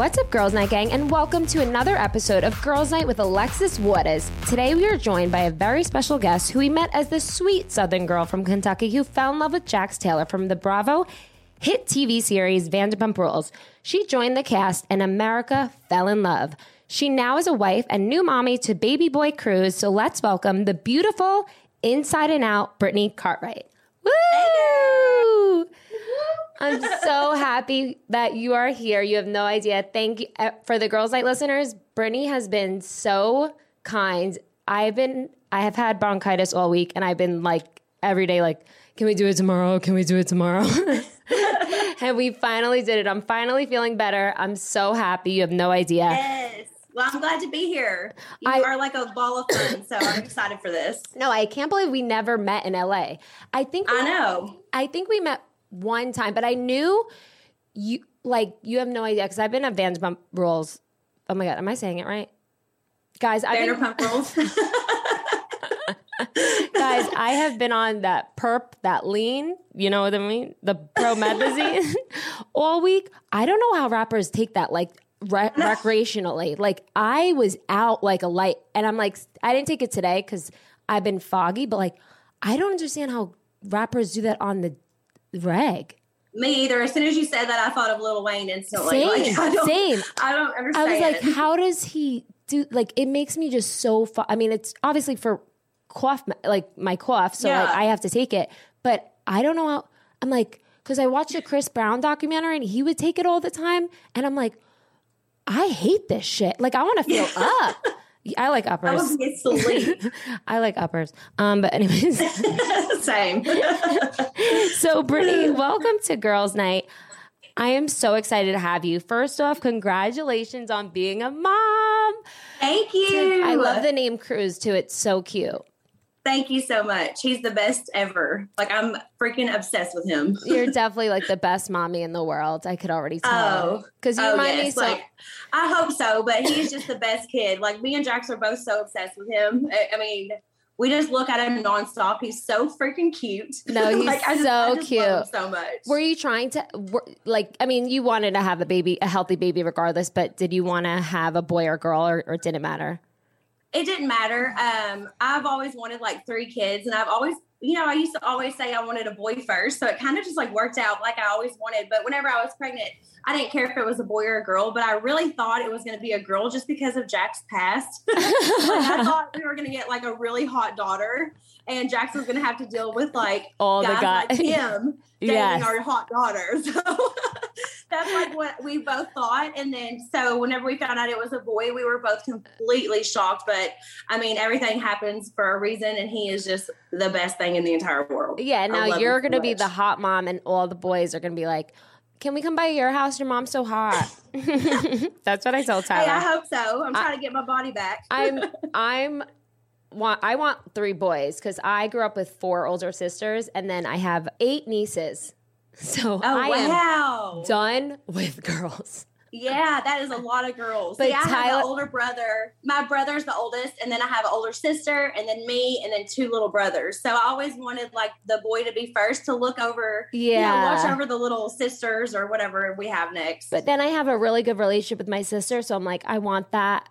What's up, Girls Night Gang, and welcome to another episode of Girls Night with Alexis Waters. Today we are joined by a very special guest who we met as the sweet Southern girl from Kentucky who fell in love with Jax Taylor from the Bravo hit TV series Vanderpump Rules. She joined the cast and America fell in love. She now is a wife and new mommy to baby boy Cruz, so let's welcome the beautiful inside and out Brittany Cartwright. Woo! I'm so happy that you are here. You have no idea. Thank you uh, for the Girls Night listeners. Brittany has been so kind. I've been I have had bronchitis all week and I've been like every day like can we do it tomorrow? Can we do it tomorrow? and we finally did it. I'm finally feeling better. I'm so happy. You have no idea. Yes. Well, I'm glad to be here. You I- are like a ball of fun, so I'm excited for this. No, I can't believe we never met in LA. I think we, I know. I think we met one time, but I knew you like you have no idea because I've been at Vanderpump Rules. Oh my god, am I saying it right? Guys, I've been, Vanderpump Rules. guys, I have been on that perp, that lean, you know what I mean? The promethazine all week. I don't know how rappers take that like re- recreationally. Like I was out like a light and I'm like I didn't take it today cuz I've been foggy, but like I don't understand how rappers do that on the reg. Me either. As soon as you said that, I thought of Lil Wayne instantly. Same, like, I don't, same. I don't I was like, how does he do? Like, it makes me just so. Fu- I mean, it's obviously for cough, like my cough, so like I have to take it. But I don't know how. I'm like, because I watched a Chris Brown documentary and he would take it all the time, and I'm like, I hate this shit. Like, I want to feel up. I like I uppers. get sleep. I like uppers. Um, but anyways, Same. so Brittany, welcome to Girls Night. I am so excited to have you. First off, congratulations on being a mom. Thank you. I love the name Cruz too. It's so cute. Thank you so much. He's the best ever. Like I'm freaking obsessed with him. You're definitely like the best mommy in the world. I could already tell. Oh, because you oh remind me so. Like I hope so, but he's just the best kid. Like me and Jax are both so obsessed with him. I, I mean, we just look at him nonstop. He's so freaking cute. No, he's Like, I just- so I just cute. love him so much. were you trying to were, like? I mean, you wanted to have a baby, a healthy baby, regardless. But did you want to have a boy or girl, or, or did it matter? It didn't matter. Um, I've always wanted like three kids, and I've always, you know, I used to always say I wanted a boy first, so it kind of just like worked out like I always wanted. But whenever I was pregnant, I didn't care if it was a boy or a girl, but I really thought it was going to be a girl just because of Jax's past. like, I thought we were going to get like a really hot daughter, and Jackson's going to have to deal with like All the guys guys. like him dating Yes. our hot daughter. So that's like what we both thought. And then so whenever we found out it was a boy, we were both completely shocked. But I mean, everything happens for a reason, and he is just the best thing in the entire world. Yeah. Now you're so gonna be the hot mom, and all the boys are gonna be like, "Can we come by your house? Your mom's so hot." That's what I told Tyler. Hey, I hope so. I'm trying to get my body back. I'm I'm want I want three boys because I grew up with four older sisters and then I have eight nieces. So oh I wow. am done with girls. Yeah, that is a lot of girls. But See, I have an older brother. My brother's the oldest, and then I have an older sister, and then me, and then two little brothers. So I always wanted like the boy to be first to look over, you know, Yeah. watch over the little sisters or whatever we have next. But then I have a really good relationship with my sister, so I'm like, I want that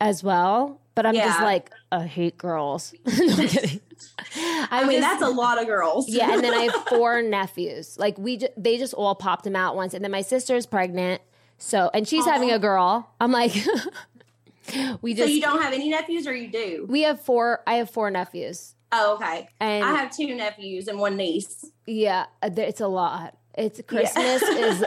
as well. But I'm just like, I hate girls. no, kidding. I mean, that's a lot of girls. yeah, and then I have four nephews. Like we, ju- they just all popped them out once, and then my sister's pregnant, so and she's having a girl. I'm like, we just. so you don't have any nephews, or you do? we have four. I have four nephews, Oh, okay. and I have two nephews and one niece. yeah, uh, it's a lot. It's Christmas is.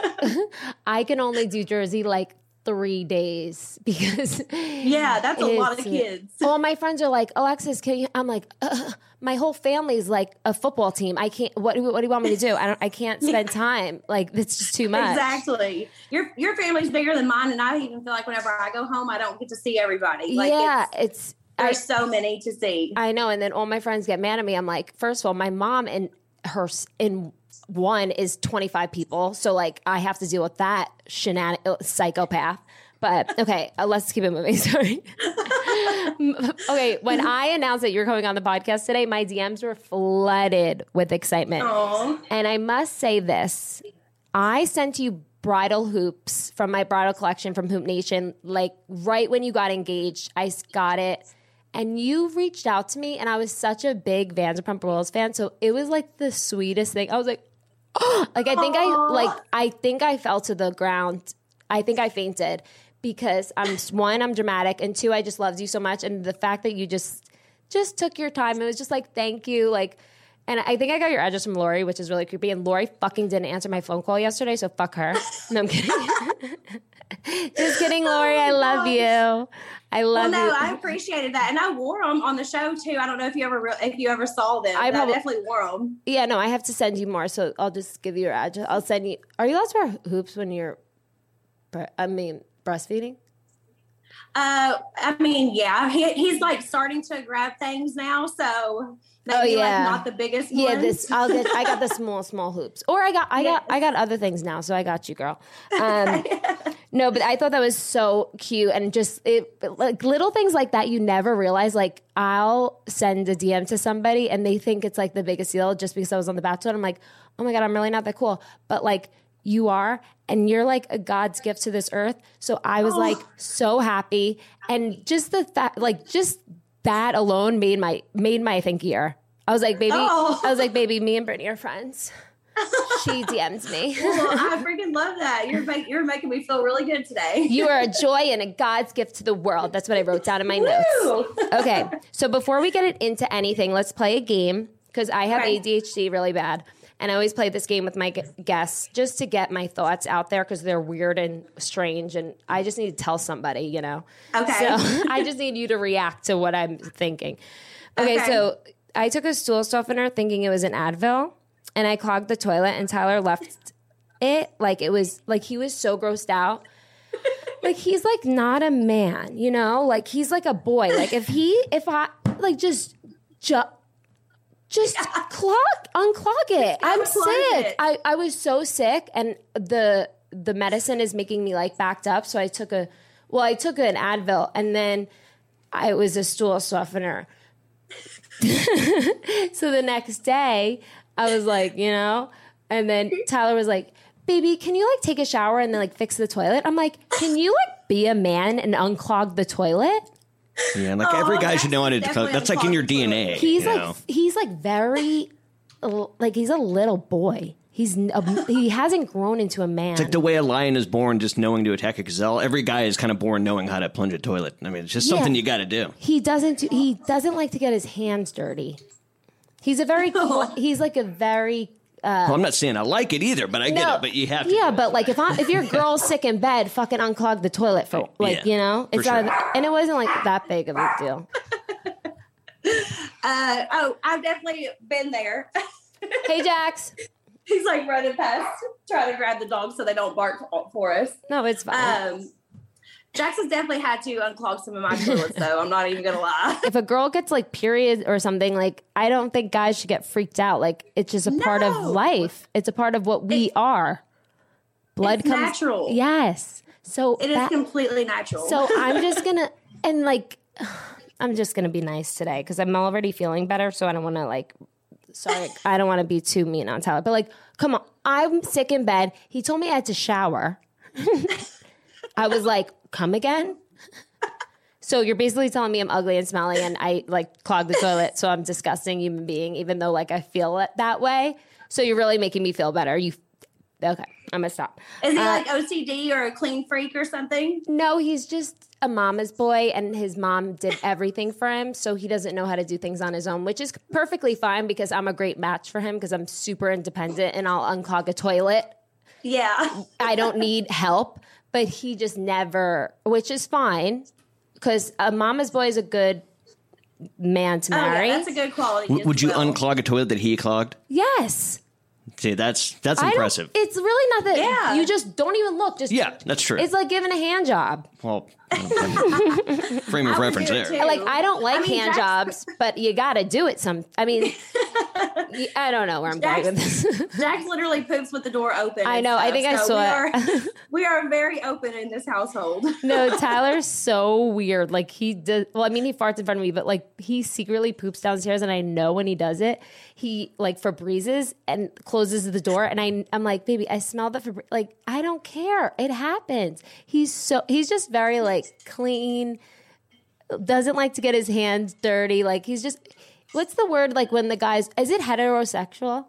I can only do Jersey like three days because Yeah, that's a lot of kids. All my friends are like, Alexis, can you? I'm like, Ugh, my whole family's like a football team. I can't. What, what do you want me to do? I don't. I can't spend time. Like it's just too much. Exactly. Your your family's bigger than mine, and I even feel like whenever I go home, I don't get to see everybody. Like yeah, it's, it's. I, there's so many to see. I know. And then all my friends get mad at me. I'm like, first of all, my mom and her in one is 25 people, so like I have to deal with that shenan psychopath. But okay, uh, let's keep it moving. Sorry. okay, when I announced that you're coming on the podcast today, my DMs were flooded with excitement. Aw. And I must say this I sent you bridal hoops from my bridal collection from Hoop Nation. Like right when you got engaged, I got it. And you reached out to me, and I was such a big Vanderpump Rules fan. So it was like the sweetest thing. I was like, like I think I like I think I fell to the ground. I think I fainted because I'm one, I'm dramatic, and two, I just loved you so much. And the fact that you just just took your time, it was just like thank you, like. And I think I got your address from Lori, which is really creepy. And Lori fucking didn't answer my phone call yesterday, so fuck her. No, I'm kidding. just kidding, Lori. I love you. I Well, love no, you. I appreciated that, and I wore them on the show too. I don't know if you ever re- if you ever saw them. I I, definitely wore them. Yeah, no, I have to send you more, so I'll just give you your address. I'll send you. Are you allowed to wear hoops when you're, I mean, breastfeeding? Uh, I mean, yeah, he, he's like starting to grab things now, so Oh, yeah. like not the biggest. Yeah, ones. this I'll get. I got the small, small hoops, or I got, I got, I got other things now, so I got you, girl. Um, no, but I thought that was so cute, and just it like little things like that you never realize. Like I'll send a DM to somebody, and they think it's like the biggest deal just because I was on the Bachelor. I'm like, oh my god, I'm really not that cool, but like you are, and you're like a God's gift to this earth. So I was like so happy, and just the fact, like just that alone made my made my think year. I was like, baby, Oh. I was like, baby, me and Brittany are friends. She DM'd me. well, I freaking love that. You're make, you're making me feel really good today. You are a joy and a God's gift to the world. That's what I wrote down in my notes. Okay, so before we get it into anything, let's play a game because I have Okay. ADHD really bad. And I always play this game with my guests just to get my thoughts out there because they're weird and strange. And I just need to tell somebody, you know? Okay. So I just need you to react to what I'm thinking. Okay, Okay. so I took a stool softener thinking it was an Advil and I clogged the toilet and Tyler left it like it was like he was so grossed out. Like he's like not a man, you know? Like he's like a boy. Like if he if I like just ju- just clog unclog it. I'm sick. it. I I was so sick and the the medicine is making me like backed up, so I took a well, I took an Advil and then I was a stool softener. so the next day, I was like, you know, and then Tyler was like, "Baby, can you like take a shower and then like fix the toilet?" I'm like, "Can you like be a man and unclog the toilet?" Yeah, like Oh, every guy should know how to. definitely That's like in your DNA. He's you like know? he's like very like he's a little boy. He's a, he hasn't grown into a man. It's like the way a lion is born, just knowing to attack a gazelle. Every guy is kind of born knowing how to plunge a toilet. I mean, it's just something Yeah. you got to do. he doesn't do, he doesn't like to get his hands dirty. He's a very he's like a very well, I'm not saying I like it either, but I get it. But you have to. Yeah, but like if I if your girl's sick in bed, fucking unclog the toilet for like Yeah, you know, for it's not, and it wasn't like that big of a deal. Uh, oh, I've definitely been there. Hey Jax, He's like running past, trying to grab the dog so they don't bark for us. no, it's fine. Um, Jackson's definitely had to unclog some of my toilets, though. I'm not even gonna lie. if a girl gets like period or something, like I don't think guys should get freaked out. Like it's just a part of life. It's a part of what we are. Blood It's comes natural. Yes. So It is that- completely natural. So I'm just gonna and like I'm just gonna be nice today because I'm already feeling better. So I don't want to like. Sorry, I don't want to be too mean on Tyler, but like, come on, I'm sick in bed. He told me I had to shower. I was like, come again. So you're basically telling me I'm ugly and smelly, and I like clog the toilet, so I'm disgusting human being, even though like I feel it that way. So you're really making me feel better. You okay? I'm gonna stop. is he uh, like OCD or a clean freak or something? No, he's just a mama's boy, and his mom did everything for him, so he doesn't know how to do things on his own, which is perfectly fine because I'm a great match for him because I'm super independent and I'll unclog a toilet. Yeah. I don't need help, but he just never, which is fine because a mama's boy is a good man to Oh, yeah, marry. that's a good quality. W- would you well. unclog a toilet that he clogged? yes. See, that's that's I impressive. It's really not that. Yeah. You just don't even look. Just Yeah, that's true. It's like giving a hand job. well, frame of reference there. too. Like I don't like I mean, hand jobs, but you got to do it. Some. I mean, I don't know where I'm going with this. Jax literally poops with the door open. I know, I stuff, think I so saw we it. Are, we are very open in this household. no, Tyler's so weird. Like he does. Well, I mean, he farts in front of me, but like he secretly poops downstairs, and I know when he does it, he like Febrezes and closes the door, and I I'm like, baby, I smell the Febreze. Like I don't care. It happens. He's so he's just very like clean. Doesn't like to get his hands dirty. Like he's just. What's the word like when the guys? Is it heterosexual?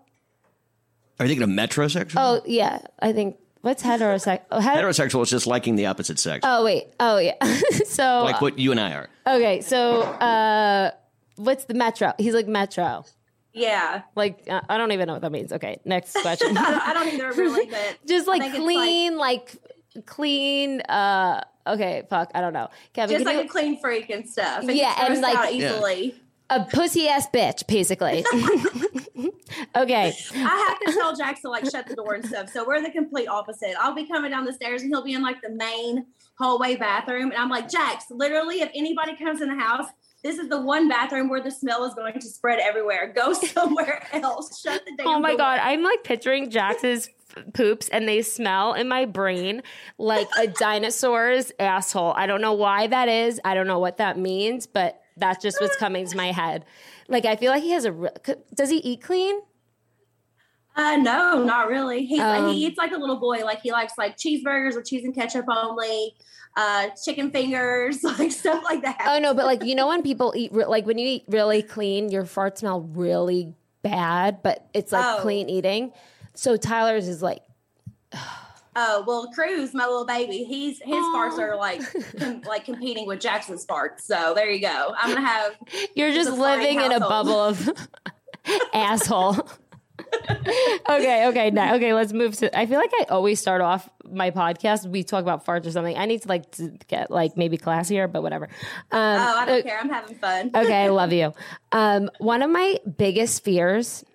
Are you thinking of metrosexual? Oh yeah, I think. What's heterosexual? Oh, het- Heterosexual is just liking the opposite sex, oh wait. Oh yeah. so like what you and I are. Okay, so uh, what's the metro? He's like metro. yeah. Like uh, I don't even know what that means. Okay, next question. I don't, I don't either really, but just like clean, like, clean. Uh, okay, fuck, I don't know. Kevin, just like you, a clean freak and stuff. It Yeah, gets and, like- out easily. A pussy ass bitch, basically. okay, I have to tell Jax to like shut the door and stuff. So we're the complete opposite. I'll be coming down the stairs and he'll be in like the main hallway bathroom. And I'm like, Jax, literally, if anybody comes in the house, this is the one bathroom where the smell is going to spread everywhere. Go somewhere else. Shut the oh damn Oh my door. god, I'm like picturing Jax's poops and they smell in my brain like a dinosaur's asshole. I don't know why that is. I don't know what that means, but that's just what's coming to my head. Like I feel like he has a re- does he eat clean? Uh, no, not really. He Um, he eats like a little boy. Like he likes like cheeseburgers with cheese and ketchup only, uh, chicken fingers, like stuff like that. Oh no, but like you know when people eat re- like when you eat really clean, your farts smell really bad, but it's like Oh. clean eating. So Tyler's is like Oh well, Cruz, my little baby, he's his Aw. farts are like com- like competing with Jackson's farts. So there you go. I'm gonna have You're just living in a bubble of asshole. okay, okay, now, okay. Let's move to. I feel like I always start off my podcast. We talk about farts or something. I need to like to get like maybe classier, but whatever. Um, oh I don't uh, care. I'm having fun. okay, I love you. Um, one of my biggest fears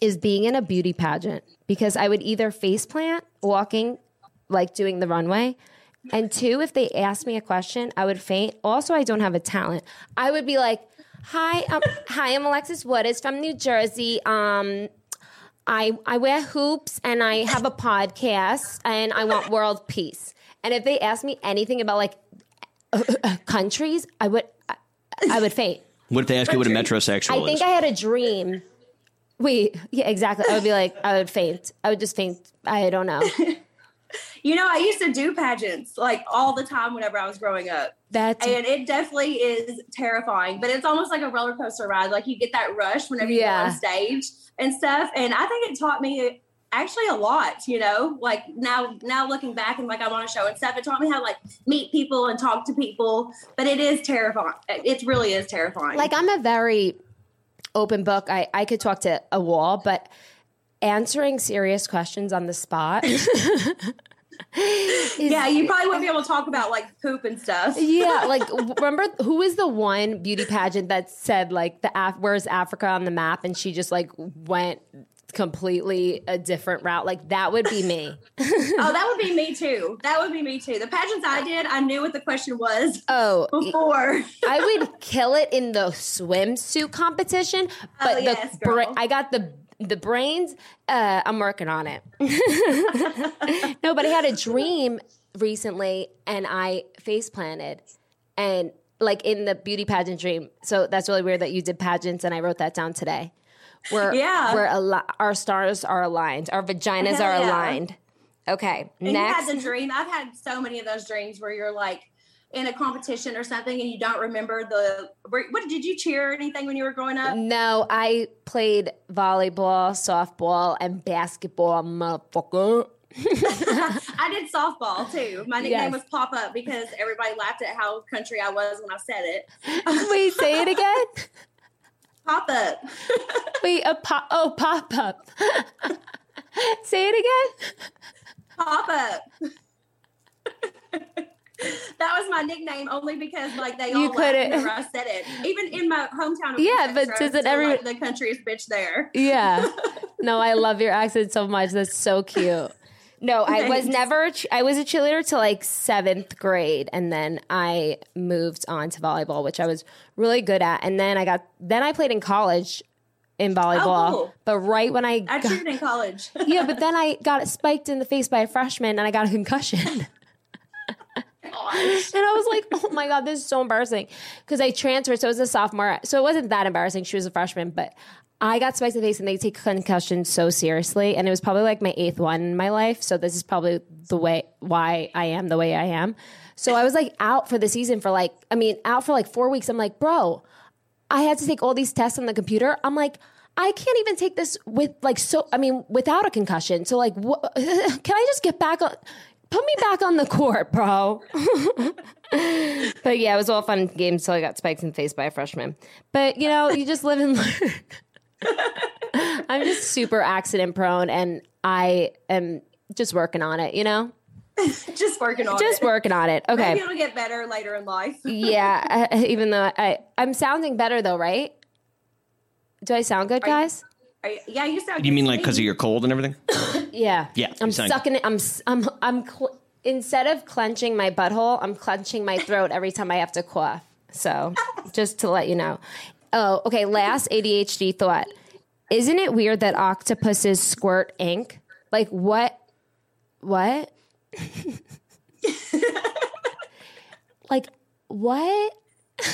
is being in a beauty pageant because I would either face plant walking, like doing the runway, and two, if they asked me a question, I would faint. Also, I don't have a talent. I would be like, "Hi, um, hi, I'm Alexis Wood. Is from New Jersey. Um, I I wear hoops and I have a podcast and I want world peace." And if they asked me anything about like countries, I would I, I would faint. What if they ask you what a metrosexual I is? think I had a dream. Wait, yeah, exactly. I would be like, I would faint. I would just faint. I don't know. You know, I used to do pageants like all the time whenever I was growing up. That's And it definitely is terrifying, but it's almost like a roller coaster ride. Like you get that rush whenever you Yeah. go on stage and stuff. And I think it taught me actually a lot, you know, like now, now looking back and like I'm on a show and stuff, it taught me how to like meet people and talk to people, but it is terrifying. It really is terrifying. like I'm a very open book. I I could talk to a wall, but answering serious questions on the spot. yeah, you probably wouldn't be able to talk about like poop and stuff. yeah, like remember who is the one beauty pageant that said like the Af- where's Africa on the map, and she just like went completely a different route. Like that would be me. Oh, that would be me too. That would be me too. The pageants I did, I knew what the question was Oh, before. I would kill it in the swimsuit competition, but Oh, yes, the bra- I got the the brains. Uh, I'm working on it. no, but I had a dream recently, and I face planted, and like in the beauty pageant dream. So that's really weird that you did pageants, and I wrote that down today. Where Yeah. where al- our stars are aligned, our vaginas Hell are yeah. aligned. Okay, And next. you had the dream. I've had so many of those dreams where you're like in a competition or something and you don't remember the. What did you cheer or anything when you were growing up? No, I played volleyball, softball, and basketball, motherfucker. I did softball too. My nickname Yes. was Pop Up because everybody laughed at how country I was when I said it. Wait, say it again. Pop Up. Wait, a pop. Oh, pop up. say it again. Pop Up. that was my nickname only because like they all You laughed couldn't- whenever I said it. Even in my hometown. Of Yeah, Texas, but doesn't every- like, the country's bitch there? Yeah. No, I love your accent so much. That's so cute. No, I was never. I was a cheerleader till like seventh grade, and then I moved on to volleyball, which I was really good at. And then I got. Then I played in college in volleyball. Oh, cool. But right when I I got, cheered in college. yeah, but then I got spiked in the face by a freshman and I got a concussion. And I was like, oh my God, this is so embarrassing. Because I transferred, so it was a sophomore. So it wasn't that embarrassing. She was a freshman, but I got spiked in the face and they take concussion so seriously. And it was probably like my eighth one in my life. So this is probably the way why I am the way I am. So I was like out for the season for like, I mean, out for like four weeks. I'm like, bro, I had to take all these tests on the computer. I'm like, I can't even take this with like so. I mean, without a concussion. So like, wh- can I just get back on? Put me back on the court, bro. but yeah, it was all fun games until I got spiked in the face by a freshman. But you know, you just live and learn. I'm just super accident prone, and I am just working on it. You know, Just working on it. just it. working on it. Okay. Maybe it'll get better later in life. yeah, I, even though I, I'm sounding better though, right? Do I sound good, guys? Are you- yeah, you sound. You good mean like because of me. your cold and everything? Yeah. Yeah, I'm you sound sucking it. I'm, I'm. I'm, cl- instead of clenching my butthole, I'm clenching my throat every time I have to cough. So just to let you know. Oh, okay. Last ADHD thought. Isn't it weird that octopuses squirt ink? Like what? What? like what?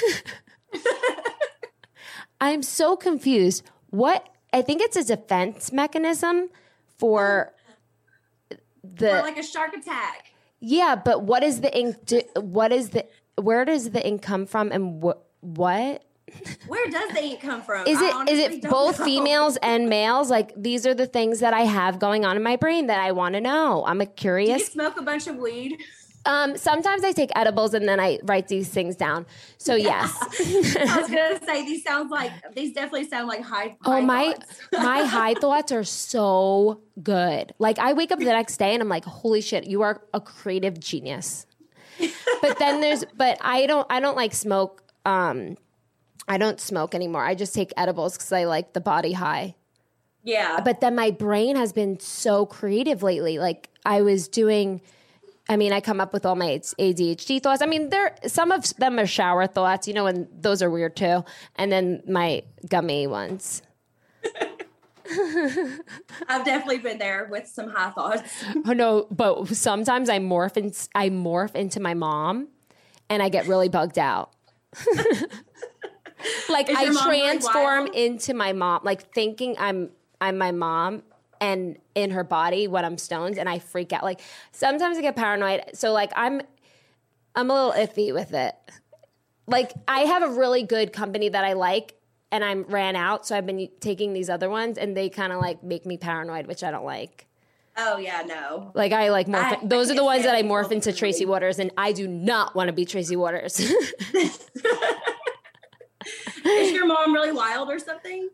I'm so confused. What? I think it's a defense mechanism for the Or like a shark attack. yeah, but what is the ink? Do, what is the? Where does the ink come from, and what? What Where does the ink come from? is it? Is it both know. females and males? Like these are the things that I have going on in my brain that I want to know. I'm a Do you curious. smoke a bunch of weed? Um, sometimes I take edibles and then I write these things down. So yes. I was gonna say these sounds like these definitely sound like high. Oh my my high thoughts are so good. Like I wake up the next day and I'm like, holy shit, you are a creative genius. But then there's but I don't I don't like smoke. Um I don't smoke anymore. I just take edibles because I like the body high. Yeah, But then my brain has been so creative lately. Like I was doing I mean, I come up with all my ADHD thoughts. I mean, there some of them are shower thoughts, you know, and those are weird too. And then my gummy ones. I've definitely been there with some high thoughts. Oh no, but sometimes I morph in, I morph into my mom, and I get really bugged out. like Is I mom really transform into my mom, like thinking I'm I'm my mom, and in her body when I'm stoned, and I freak out. Like sometimes I get paranoid. So like I'm I'm a little iffy with it. Like I have a really good company that I like. And I'm ran out, so I've been taking these other ones, and they kind of like make me paranoid, which I don't like. Oh yeah, no. Like I like morph. I- those I are the ones that I morph into Tracy. Waters, and I do not want to be Tracy Waters. Is your mom really wild or something?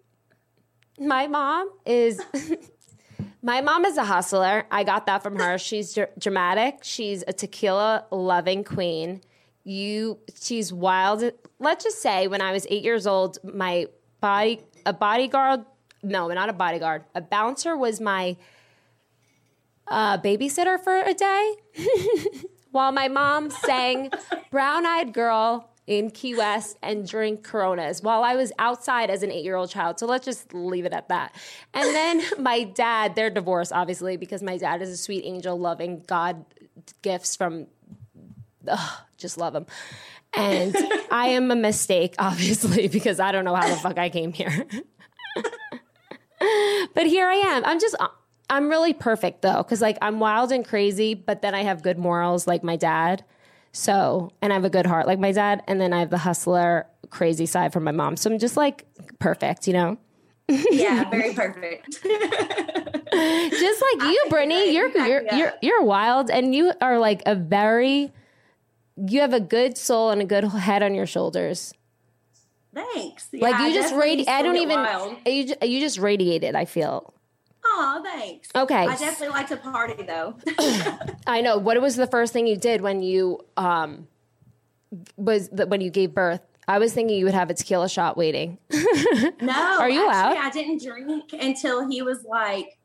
my mom is. my mom is a hustler. I got that from her. She's dr- dramatic. She's a tequila loving queen. You, she's wild. Let's just say, when I was eight years old, my body, a bodyguard. No, not a bodyguard. A bouncer was my uh, babysitter for a day while my mom sang Brown Eyed Girl in Key West and drink Coronas while I was outside as an eight year old child. So let's just leave it at that. And then my dad, they're divorced, obviously, because my dad is a sweet angel, loving God gifts from, ugh, just love him. And I am a mistake, obviously, because I don't know how the fuck I came here. but here I am. I'm just, I'm really perfect though, because like I'm wild and crazy, but then I have good morals like my dad. So, and I have a good heart like my dad, and then I have the hustler, crazy side from my mom. So I'm just like perfect, you know? Yeah, very perfect. Just like you, Brittany, you're you're you're you're, wild, and you are like a very, you have a good soul and a good head on your shoulders. Thanks. Like Yeah, you just definitely radi- I don't even. wild. You just, you just radiated. I feel. Aw, thanks. Okay. I definitely like to party though. I know. What was the first thing you did when you um was the, when you gave birth? I was thinking you would have a tequila shot waiting. No, Are you actually, allowed? I didn't drink until he was like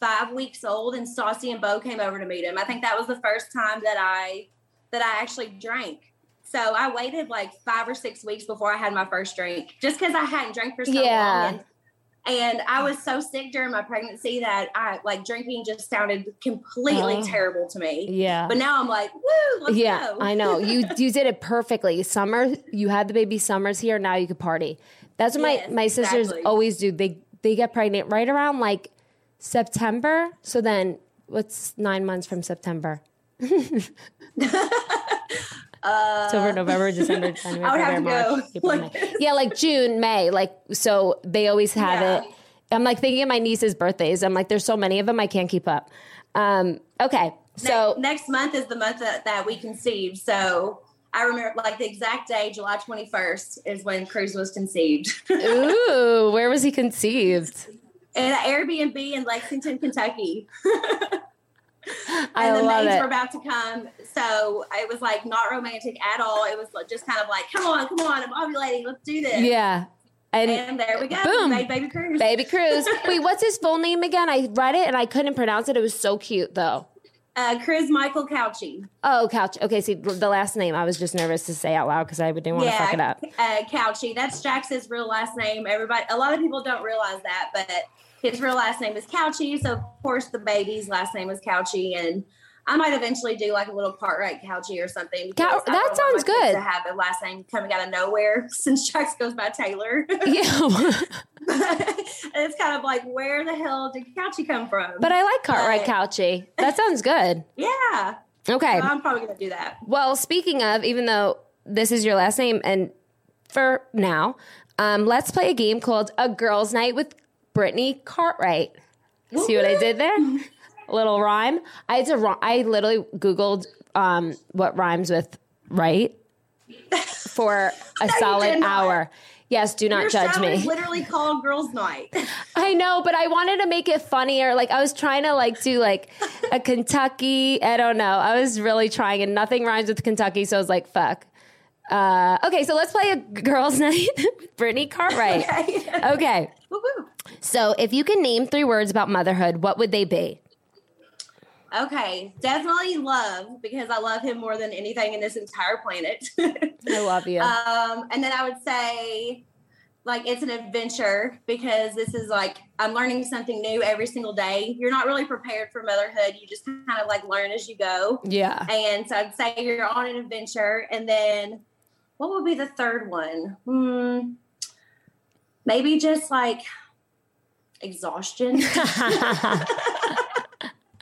five weeks old, and Saucy and Bo came over to meet him. I think that was the first time that I that I actually drank. So I waited like five or six weeks before I had my first drink, just because I hadn't drank for so Yeah. long. And And I oh. was so sick during my pregnancy that I like drinking just sounded completely Oh. terrible to me. Yeah. But now I'm like, woo, let's yeah, go. I know. You you did it perfectly. Summer, you had the baby. Summer's here. Now you could party. That's what Yes, my my sisters exactly. always do. They they get pregnant right around like September. So then, what's nine months from September? October, November, December, January, Uh, I would have February, to March, go April, like. Yeah, like June, May. Like so, they always have Yeah. it. I'm like thinking of my niece's birthdays. I'm like, there's so many of them, I can't keep up. Um, okay, so Ne- next month is the month that, that we conceived. So I remember like the exact day, July 21st, is when Cruz was conceived. ooh, where was he conceived? in an Airbnb in Lexington, Kentucky. I and the love maids it. were about to come. So it was like not romantic at all. It was just kind of like, come on, come on, I'm ovulating. Let's do this. Yeah. And, And there we go. Boom. Baby Cruz. Baby Cruz. Wait, what's his full name again? I read it and I couldn't pronounce it. It was so cute though. Uh, Cruz Michael Cauchi. Oh, Couch. Okay, see the last name I was just nervous to say out loud because I didn't want to fuck it up. Uh, Cauchi. That's Jax's real last name. Everybody, a lot of people don't realize that, but his real last name is Cauchi. So of course the baby's last name is Cauchi, and I might eventually do like a little Cartwright Cauchi or something. Cow- that don't want my sounds good. To have a last name coming out of nowhere, since Jax goes by Taylor, Yeah. and it's kind of like where the hell did Cauchi come from? but I like Cartwright But- Cauchi. That sounds good. yeah, Okay. I'm probably gonna do that. Well, speaking of, even though this is your last name, and for now, um, let's play a game called A Girls' Night with Brittany Cartwright. See what I did there? A little rhyme. I had to. I literally googled um, what rhymes with right for a you solid hour. Yes, do not Your judge me. literally called Girls' Night. I know, but I wanted to make it funnier. Like I was trying to like do like a Kentucky. I don't know. I was really trying, and nothing rhymes with Kentucky, so I was like, "Fuck." Uh, okay, so let's play a girls' night. Brittany Cartwright. Okay. Okay, so if you can name three words about motherhood, what would they be? Okay, definitely love because I love him more than anything in this entire planet. I love you. um, and then I would say, like, it's an adventure because this is like I'm learning something new every single day. You're not really prepared for motherhood; you just kind of like learn as you go. yeah. And so I'd say you're on an adventure. And then what would be the third one? Hmm, maybe just like exhaustion.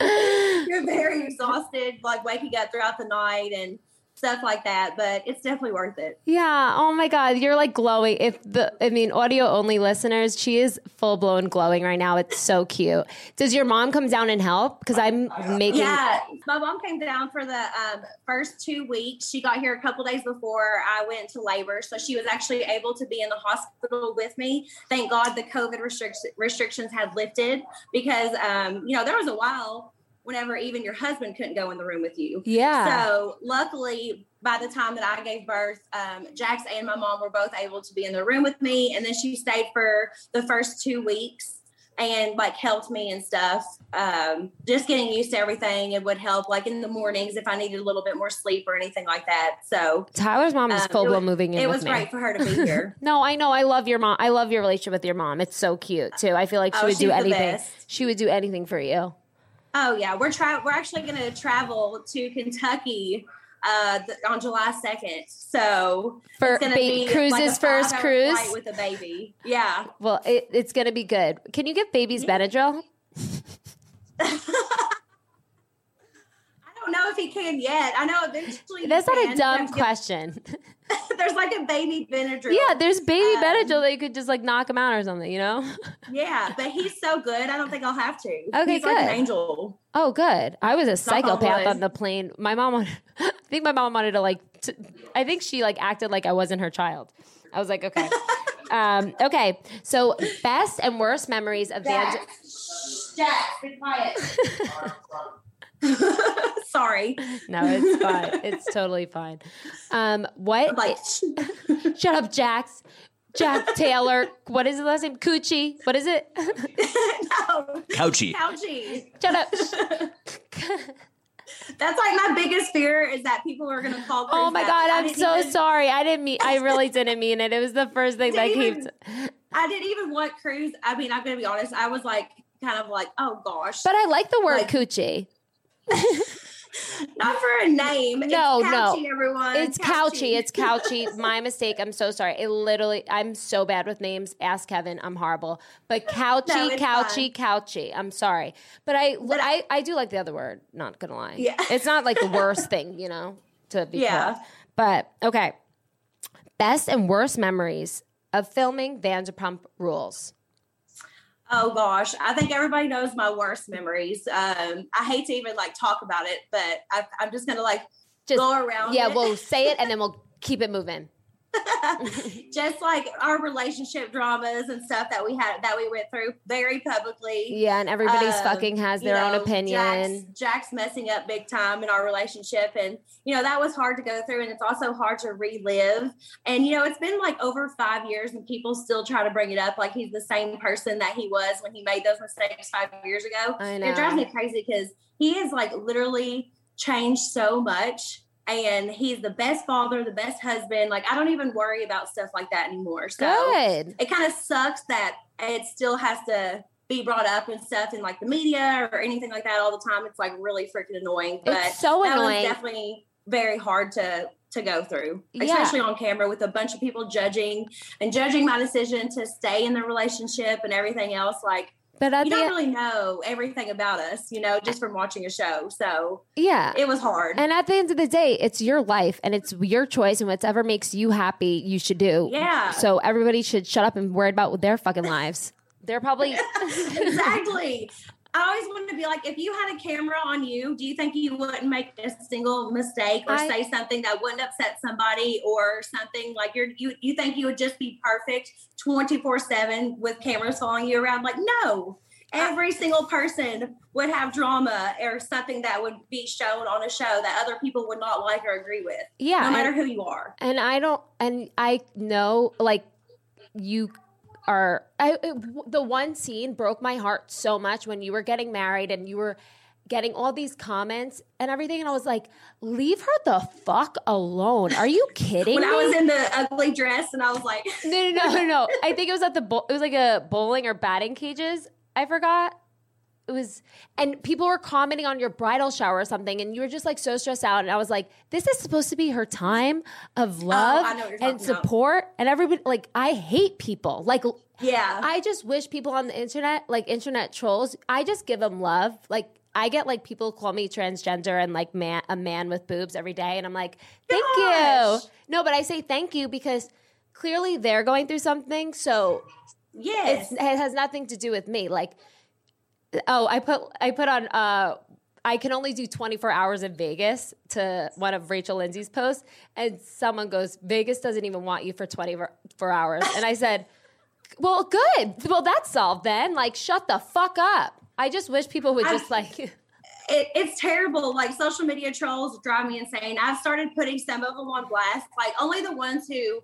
you're very exhausted, like waking up throughout the night and stuff like that. But it's definitely worth it. Yeah. Oh my God. You're like glowing. If the, I mean, audio only listeners, she is full blown glowing right now. It's so cute. Does your mom come down and help? Because I'm making. Yeah, my mom came down for the um, first two weeks. She got here a couple days before I went to labor, so she was actually able to be in the hospital with me. Thank God the COVID restrict- restrictions had lifted because um, you know there was a while whenever even your husband couldn't go in the room with you. Yeah. So luckily, by the time that I gave birth, um, Jax and my mom were both able to be in the room with me, and then she stayed for the first two weeks and like helped me and stuff. Um, just getting used to everything, it would help. Like in the mornings, if I needed a little bit more sleep or anything like that. So Tyler's mom is um, full blown moving in it with was me. great for her to be here. No, I know. I love your mom. I love your relationship with your mom. It's so cute too. I feel like she Oh, would do anything. She would do anything for you. Oh yeah, we're tra- we're actually going to travel to Kentucky uh, th- on July second. So For it's gonna be Cruz's like first cruise? with a baby. Yeah. Well, it, it's gonna be good. Can you give babies Benadryl? I don't know if he can yet. I know eventually. That's not can. a dumb You have to get- question. There's like a baby Benadryl. yeah, there's baby Um, Benadryl that you could just like knock him out or something. You know? Yeah, but he's so good. I don't think I'll have to. Okay, he's like an good. angel. Oh, good. I was a psychopath on the plane. My mom, wanted, I think my mom wanted to like. T- I think she like acted like I wasn't her child. I was like, okay, um, okay. So, best and worst memories of Van. Jax, Jax, be quiet. Sorry. No, it's fine. It's totally fine. Um, what? Like, Shut up, Jax. Jack Taylor. What is the last name? Coochie. What is it? no. Cauchi. Cauchi. Shut up. That's like my biggest fear is that people are going to call. Me. Oh my god, I I'm so even- sorry. I didn't mean. I really didn't mean it. It was the first thing that Didn't came. even- To, I didn't even want Cruz. I mean, I'm gonna be honest. I was like, kind of like, oh gosh, But I like the word Like- coochie. not for a name. No, it's no. everyone. It's Cauchi. It's Cauchi. My mistake. I'm so sorry. It literally, I'm so bad with names. Ask Kevin. I'm horrible. But Cauchi, No, Cauchi, Cauchi. I'm sorry. But I, But I, I do like the other word. Not gonna lie. Yeah. It's not like the worst thing, you know, to be Yeah. But okay. Best and worst memories of filming Vanderpump Rules. Oh gosh, I think everybody knows my worst memories. Um, I hate to even like talk about it, but I, I'm just gonna like Just go around. yeah, it. we'll say it and then we'll keep it moving. just like our relationship dramas and stuff that we had that we went through very publicly. Yeah, and everybody's Um, fucking has their own know, opinion. Jax's, Jax's messing up big time in our relationship. And, you know, that was hard to go through. And it's also hard to relive. And, you know, it's been like over five years and people still try to bring it up like he's the same person that he was when he made those mistakes five years ago. I And it drives me crazy because he has like literally changed so much. And he's the best father, the best husband. Like, I don't even worry about stuff like that anymore. So, Good. it kind of sucks that it still has to be brought up and stuff in like the media or anything like that all the time. It's like really freaking annoying. But It's so that annoying. was definitely very hard to to go through, Yeah. especially on camera with a bunch of people judging and judging my decision to stay in the relationship and everything else. Like But at you don't really know everything about us, you know, just from watching a show. So yeah. it was hard. And at the end of the day, it's your life and it's your choice, and whatever makes you happy, you should do. Yeah. So everybody should shut up and worry about their fucking lives. They're probably exactly. I always wanted to be like, if you had a camera on you, do you think you wouldn't make a single mistake or I- say something that wouldn't upset somebody or something like you're you you think you would just be perfect 24-7 with cameras following you around? Like, no. Every single person would have drama or something that would be shown on a show that other people would not like or agree with, yeah. no and- matter who you are. and I don't, and I know like you are. I it, the one scene broke my heart so much when you were getting married and you were getting all these comments and everything, and I was like, leave her the fuck alone. Are you kidding When me? I was in the ugly dress and I was like, No, no, no, no, no. I think it was at the bowl. It was like a bowling or batting cages. I forgot. It was, and people were commenting on your bridal shower or something, and you were just like so stressed out. And I was like, "This is supposed to be her time of oh, love Oh, what you're and talking about. support." And everybody, like, I hate people. Like, yeah. I just wish people on the internet, like internet trolls, I just give them love. Like, I get like people call me transgender and like man, a man with boobs every day, and I'm like, thank Gosh. you. No, but I say thank you because clearly they're going through something. So yes. it has nothing to do with me. Like, oh, I put I put on. uh I can only do 24 hours in Vegas to one of Rachel Lindsay's posts, and someone goes, "Vegas doesn't even want you for 24 hours," and I said, "Well, good. Well, that's solved then. Like, shut the fuck up." I just wish people would I- just like, it, it's terrible. Like social media trolls drive me insane. I've started putting some of them on blast. Like only the ones who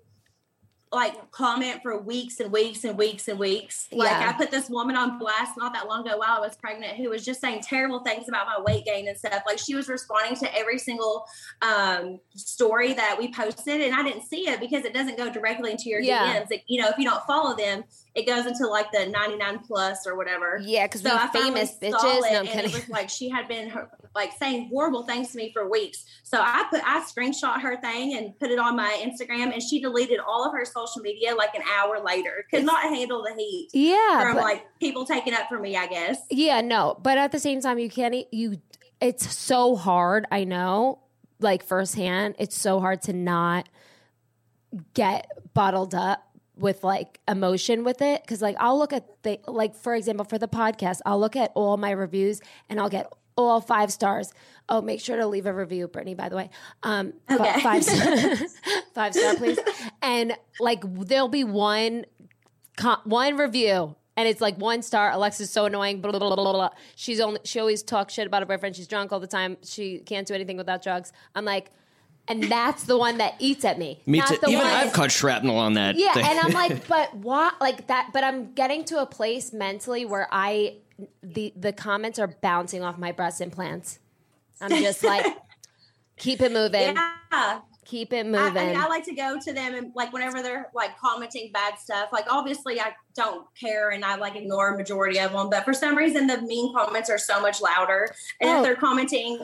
like comment for weeks and weeks and weeks and weeks. Like Yeah. I put this woman on blast not that long ago while I was pregnant who was just saying terrible things about my weight gain and stuff. Like she was responding to every single um, story that we posted and I didn't see it because it doesn't go directly into your Yeah. DMs. It, you know, if you don't follow them, it goes into like the 99 plus or whatever. yeah, because so we're finally famous bitches. it, No, I'm and it was like she had been her, like saying horrible things to me for weeks. So I put I screenshot her thing and put it on my Instagram, and she deleted all of her social media like an hour later. Could not handle the heat yeah, from but- like people taking up for me. I guess. Yeah, no, but at the same time, you can't. You, it's so hard. I know, like firsthand, it's so hard to not get bottled up with like emotion with it because like I'll look at the like for example for the podcast I'll look at all my reviews and I'll get all five stars. Oh, make sure to leave a review, Brittany. By the way, um, Okay. five star, five star, please. And like there'll be one one review and it's like one star Alexis so annoying blah, blah, blah, blah, blah. she's only she always talks shit about her boyfriend she's drunk all the time she can't do anything without drugs i'm like and that's the one that eats at me Me not too. the Even one I've caught shrapnel on that. yeah thing. and i'm like but what like that but i'm getting to a place mentally where i the the comments are bouncing off my breast implants i'm just like keep it moving Yeah. Keep it I, moving. I, mean, I like to go to them and like whenever they're like commenting bad stuff. Like obviously, I don't care and I like ignore a majority of them. But for some reason, the mean comments are so much louder. And Oh. if they're commenting,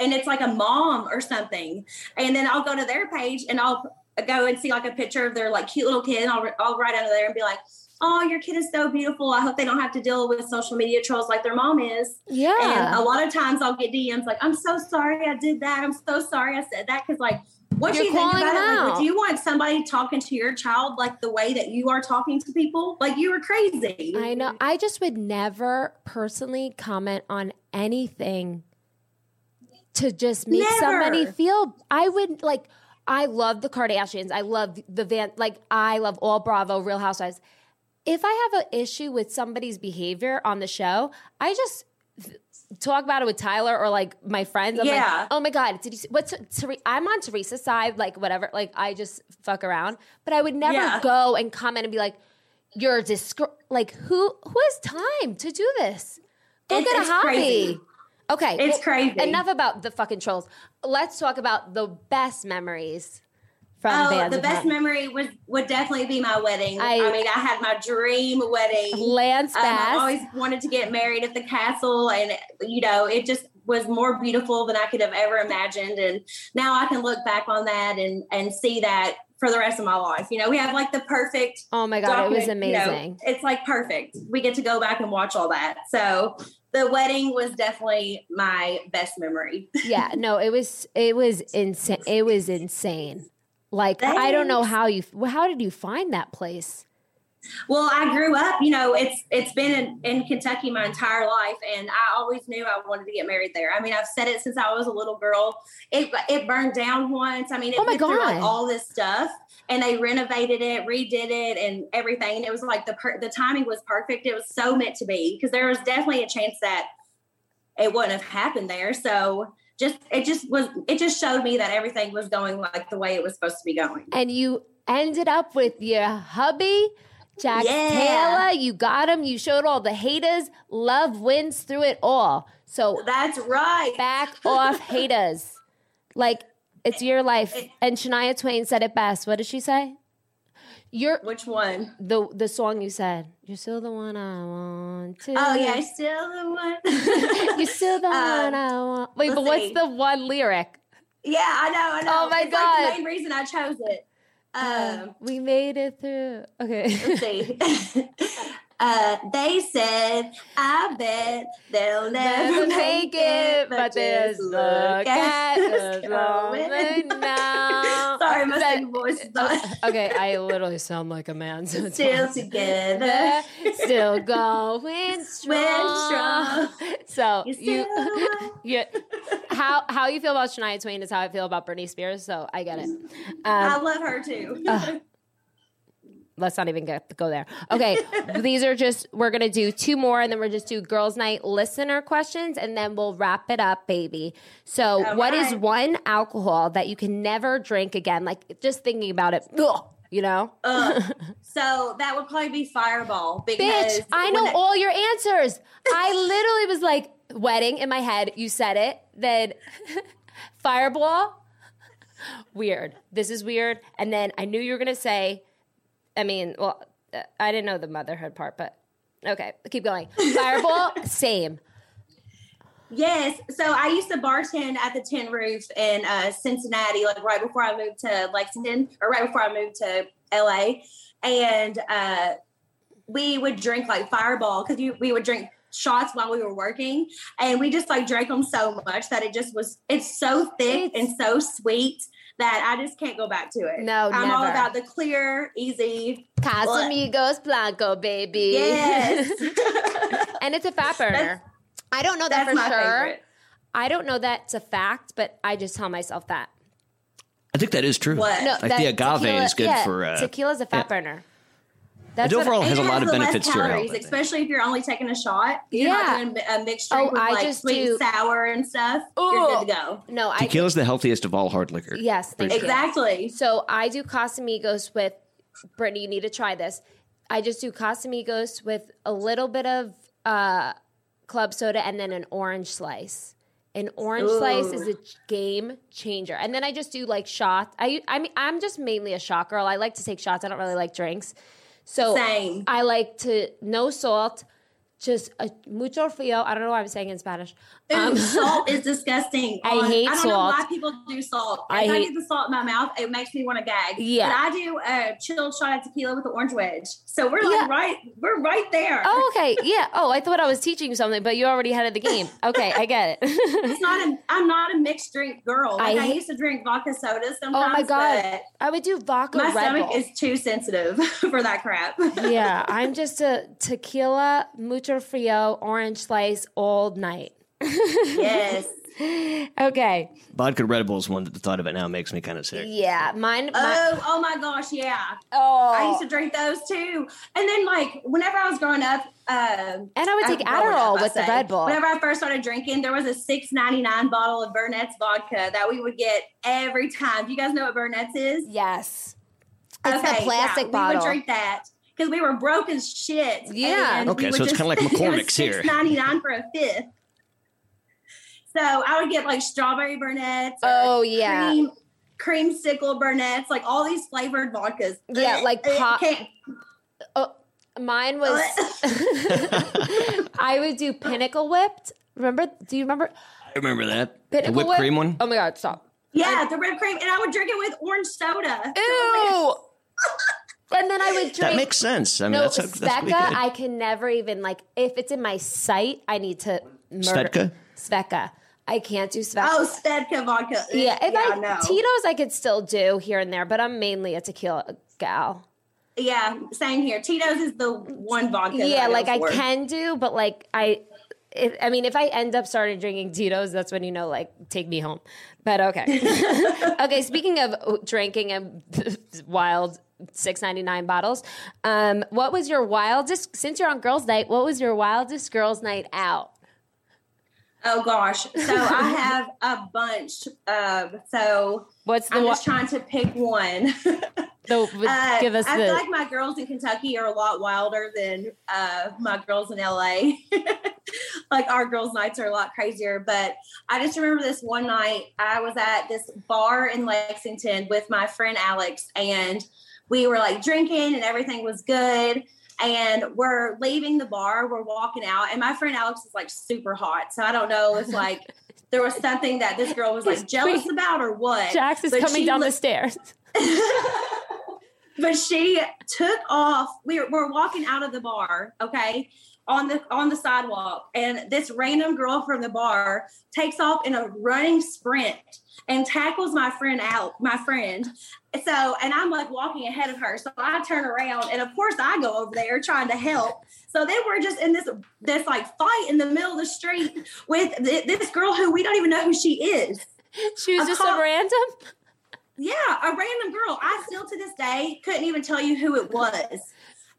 and it's like a mom or something, and then I'll go to their page and I'll go and see like a picture of their like cute little kid. And I'll I'll write under there and be like. Oh, your kid is so beautiful. I hope they don't have to deal with social media trolls like their mom is. Yeah. And a lot of times I'll get DMs like, I'm so sorry I did that. I'm so sorry I said that. Cause like, what You're you think about it? Like, do you want somebody talking to your child like the way that you are talking to people? Like you were crazy. I know. I just would never personally comment on anything to just make Never. somebody feel. I would like. I love the Kardashians. I love the Van. Like I love all Bravo, Real Housewives. If I have an issue with somebody's behavior on the show, I just talk about it with Tyler or like my friends. I'm Yeah. like, oh my god, did you? See, what's Ther- I'm on Teresa's side, like whatever. Like I just fuck around, but I would never Yeah. go and comment and be like, you're disc- like who who has time to do this? Go It's- get a hobby. crazy. Okay, It's crazy. Enough about the fucking trolls. Let's talk about the best memories from Oh, the best memory would would definitely be my wedding. I- I, mean, I had my dream wedding. Lance Um, I always wanted to get married at the castle, and you know, it just was more beautiful than I could have ever imagined. And now I can look back on that and and see that for the rest of my life. You know, we have like the perfect. oh my god, it was document, you know, amazing. it's like perfect. We get to go back and watch all that. So the wedding was definitely my best memory. yeah, no, it was it was insane. It was insane. Like I don't know how you how did you find that place? Well, I grew up, you know, it's it's been in, in Kentucky my entire life, and I always knew I wanted to get married there. I mean, I've said it since I was a little girl. It it burned down once. I mean, it Oh my went through, like God. all this stuff, and they renovated it, redid it, and everything. And it was like the per- the timing was perfect. It was so meant to be because there was definitely a chance that it wouldn't have happened there. So just it just was it just showed me that everything was going like the way it was supposed to be going. And you ended up with your hubby, Jax Yeah. Taylor. You got him. You showed all the haters. Love wins through it all. So That's right. back off haters. Like it's your life. And Shania Twain said it best. What did she say? You're Which one? the the song you said. You're still the one I want to. Oh yeah, still the one. You're still the Um, one I want. Wait, but let's what's the one lyric? Yeah, I know, I know. Oh, my it's God. Like the main reason I chose it. Um, we made it through. Okay. uh, they said, "I bet they'll never, Never make it, but there's just look at us going." now. Sorry, my singing voice is not okay, I literally sound like a man. So still fine. together. still going strong. strong. So You you, how how you feel about Shania Twain is how I feel about Britney Spears. So I get it. I Um, love her too. Let's not even get go there. Okay, these are just we're gonna do two more, and then we're just do girls' night listener questions, and then we'll wrap it up, baby. So, All what is one alcohol that you can never drink again? Like just thinking about it, ugh, you know. Uh, ugh. so that would probably be Fireball because Bitch, I know when all your answers. I literally was like, wedding in my head. You said it. Then fireball. Weird. This is weird. And then I knew you were going to say, I mean, well, uh, I didn't know the motherhood part, but okay, keep going. Fireball, same. Yes. So I used to bartend at the Tin Roof in uh, Cincinnati, like right before I moved to Lexington, or right before I moved to LA, and uh, we would drink like Fireball because we would drink shots while we were working, and we just like drank them so much that it just was. It's so thick It's- and so sweet that I just can't go back to it. No, I'm all about the clear, easy. Casamigos Blanco, baby. Yes. and it's a fat burner. I don't know that That's for my sure. favorite. I don't know that's a fact, but I just tell myself that. I think that is true. What? No, Like the agave tequila- is good yeah, for. Uh, tequila's a fat yeah. burner. That's It what- overall has a lot of the less benefits to your calories, health. Especially if you're only taking a shot. You're Yeah. not doing a mixture Oh, with I like just sweet, do- sour, and stuff. Ooh. You're good to go. no, I Tequila's the healthiest of all hard liquor. yes, thank you. Exactly. So I do Casamigos with Brittany. You need to try this. I just do Casamigos with a little bit of uh, club soda and then an orange slice. An orange slice is a game changer. And then I just do like shots. I I mean I'm just mainly a shot girl. I like to take shots. I don't really like drinks. So Same. I like to no salt, just a mucho frío. I don't know why I'm saying in Spanish. Um, salt is disgusting. I hate I don't salt. know why people do salt. I If I, hate- get the salt in my mouth, it makes me want to gag. Yeah. But I do a chilled shot of tequila with the orange wedge. So we're like Yeah. right, we're right there. Oh, okay. Yeah. Oh, I thought I was teaching you something, but you already had it the game. Okay, I get it. It's not a. I'm not a mixed drink girl. Like I I, used to drink vodka sodas sometimes. Oh my God. I would do vodka my Red stomach Bull. is too sensitive for that crap. yeah, I'm just a tequila, mucho frio, orange slice all night. yes. Okay. Vodka Red Bull is one that the thought of it now makes me kind of sick. Yeah, mine. my- Oh, oh my gosh, yeah. oh, I used to drink those too. And then, like, whenever I was growing up, um, and I would take growing Adderall up, I with the Red Bull. Whenever I first started drinking, there was a six ninety nine bottle of Burnett's vodka that we would get every time. Do you guys know what Burnett's is? Yes, it's Okay, the plastic yeah, bottle. We would drink that because we were broke as shit. Yeah. and Okay, we so would it's kinda like McCormick's here. Ninety nine for a fifth. So I would get like strawberry Burnett's. or Oh, yeah. cream, creamsicle Burnett's, like all these flavored vodkas. Yeah, like pop- oh, mine was. I would do Pinnacle Whipped. Remember? Do you remember I remember that. The whipped Whip? cream one? Oh my god! Stop. Yeah, the whipped cream, and I would drink it with orange soda. Ew. And then I would drink. That makes sense. I mean, no, that's, that's pretty Sveka, good. I can never even like if it's in my sight, I need to murder. Svedka? Sveka. I can't do Sveka. Oh, Stedka vodka. yeah, if I no. Tito's, I could still do here and there, but I'm mainly a tequila gal. yeah, same here. Tito's is the one vodka. that yeah, go like I for. can do, but like I, if, I mean, if I end up starting drinking Tito's, that's when you know, like, take me home. But okay, okay. Speaking of drinking and wild six ninety nine bottles, um, what was your wildest? Since you're on girls' night, what was your wildest girls' night out? Oh gosh, so I have a bunch. Of, so What's the? I'm just trying to pick one. the Uh, give us I the. feel like my girls in Kentucky are a lot wilder than uh, my girls in LA. like our girls' nights are a lot crazier. But I just remember this one night I was at this bar in Lexington with my friend Alex, and we were like drinking, and everything was good. And we're leaving the bar, we're walking out, and my friend Alex is like super hot. So I don't know if like there was something that this girl was like jealous about or what. Jax is but coming down the stairs. but she took off. We were, we're walking out of the bar, okay, on the on the sidewalk, and this random girl from the bar takes off in a running sprint and tackles my friend out, my friend. So, and I'm like walking ahead of her, so I turn around, and of course I go over there trying to help. So then we're just in this this like fight in the middle of the street with th- this girl who we don't even know who she is. She was A just cop- a random. Yeah, a random girl. I still to this day couldn't even tell you who it was.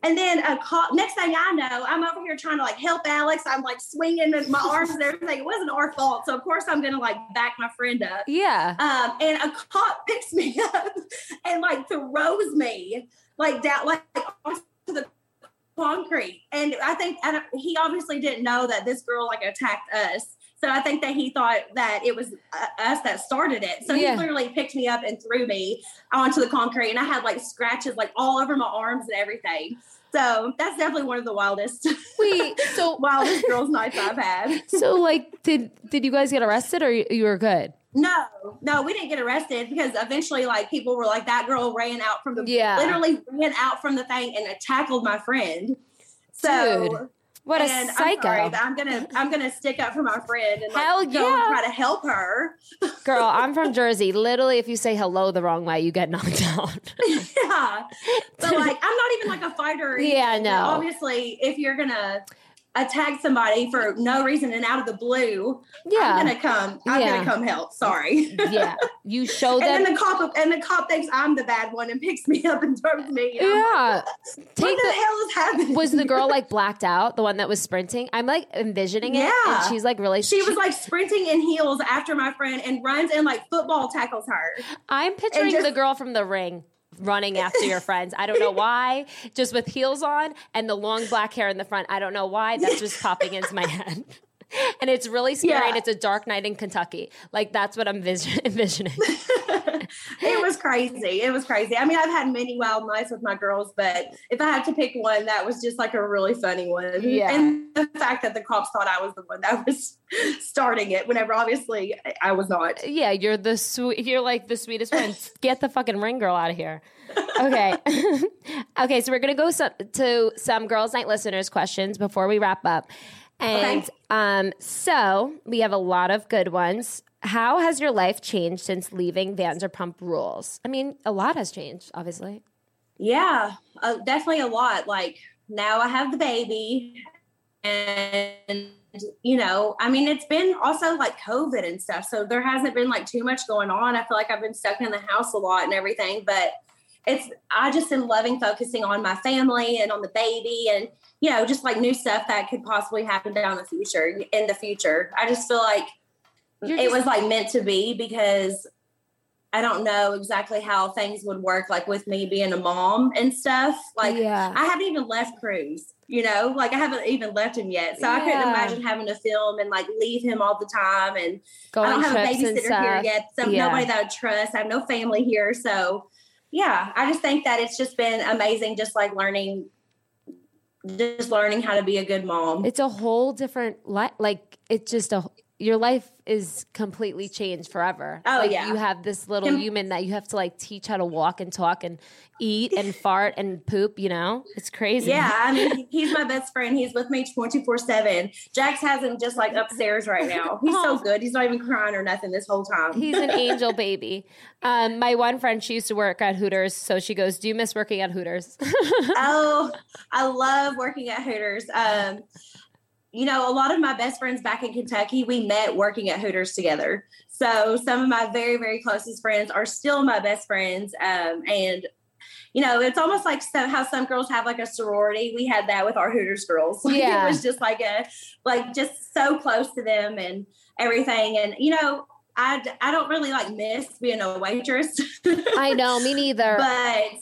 And then a call. Next thing I know, I'm over here trying to like help Alex. I'm like swinging my arms and everything. It wasn't our fault, so of course I'm gonna like back my friend up. Yeah. Um, and a cop picks me up and like throws me like down like onto the concrete. And I think I he obviously didn't know that this girl like attacked us. So I think that he thought that it was uh, us that started it. So Yeah. he literally picked me up and threw me onto the concrete, and I had like scratches like all over my arms and everything. So that's definitely one of the wildest, Wait. So wildest girls' nights I've had. so like did did you guys get arrested or you, you were good? No, no, we didn't get arrested because eventually, like, people were like, that girl ran out from the, Yeah. literally ran out from the thing and tackled my friend. So, Dude, What a and psycho. I'm, sorry, I'm gonna, I'm gonna stick up for my friend and like, Hell go yeah. and try to help her. Girl, I'm from Jersey. Literally, if you say hello the wrong way, you get knocked out. yeah, but like, I'm not even like a fighter. Yeah, but no. Obviously, if you're gonna attack somebody for no reason and out of the blue, yeah. I'm gonna come. I'm Yeah. gonna come help. Sorry. yeah. You show And them. then the cop and the cop thinks I'm the bad one and picks me up and throws me. And like, yeah. what Take the the. hell is happening? Was the girl like blacked out? The one that was sprinting? I'm like envisioning it. Yeah. And she's like really. She was like sprinting in heels after my friend and runs and like football tackles her. I'm picturing just- the girl from the ring running after your friends. I don't know why. Just with heels on and the long black hair in the front. I don't know why. That's just popping into my head. and it's really scary Yeah. and it's a dark night in Kentucky. Like that's what I'm vis- envisioning. it was crazy. It was crazy. I mean, I've had many wild nights with my girls, but if I had to pick one, that was just like a really funny one. Yeah. And the fact that the cops thought I was the one that was starting it, whenever obviously I was not. yeah, you're the sweet. You're like the sweetest one. Get the fucking ring girl out of here. Okay, okay. So we're gonna go some, to some girls' night listeners' questions before we wrap up. And Okay. um, so we have a lot of good ones. How has your life changed since leaving Vanderpump Rules? I mean, a lot has changed, obviously. Yeah, uh, definitely a lot. Like now I have the baby, and you know, I mean, it's been also like COVID and stuff, so there hasn't been like too much going on. I feel like I've been stuck in the house a lot and everything, but it's I just am loving focusing on my family and on the baby and you know just like new stuff that could possibly happen down the future in the future. I just feel like it just- was like meant to be because I don't know exactly how things would work, like with me being a mom and stuff. Like, Yeah. I haven't even left Cruz, you know, like I haven't even left him yet. So I couldn't imagine having to film and like leave him all the time. And Go I don't have a babysitter here yet. So Yeah. nobody that I trust. I have no family here. So yeah, I just think that it's just been amazing, just like learning, just learning how to be a good mom. It's a whole different life. Like it's just a your life is completely changed forever. Oh, like yeah. you have this little human that you have to like teach how to walk and talk and eat and fart and poop. You know, it's crazy. Yeah, I mean, he's my best friend. He's with me 24 7. Jax has him just like upstairs right now. He's so good. He's not even crying or nothing this whole time. He's an angel baby. Um, my one friend, she used to work at Hooters, so she goes, "Do you miss working at Hooters?" oh, I love working at Hooters. Um, you know, a lot of my best friends back in Kentucky, we met working at Hooters together. So some of my very, very closest friends are still my best friends. Um, and you know, it's almost like so, how some girls have like a sorority. We had that with our Hooters girls. Yeah. it was just like a, like just so close to them and everything. And you know, I, I don't really like miss being a waitress, I know, me neither. But,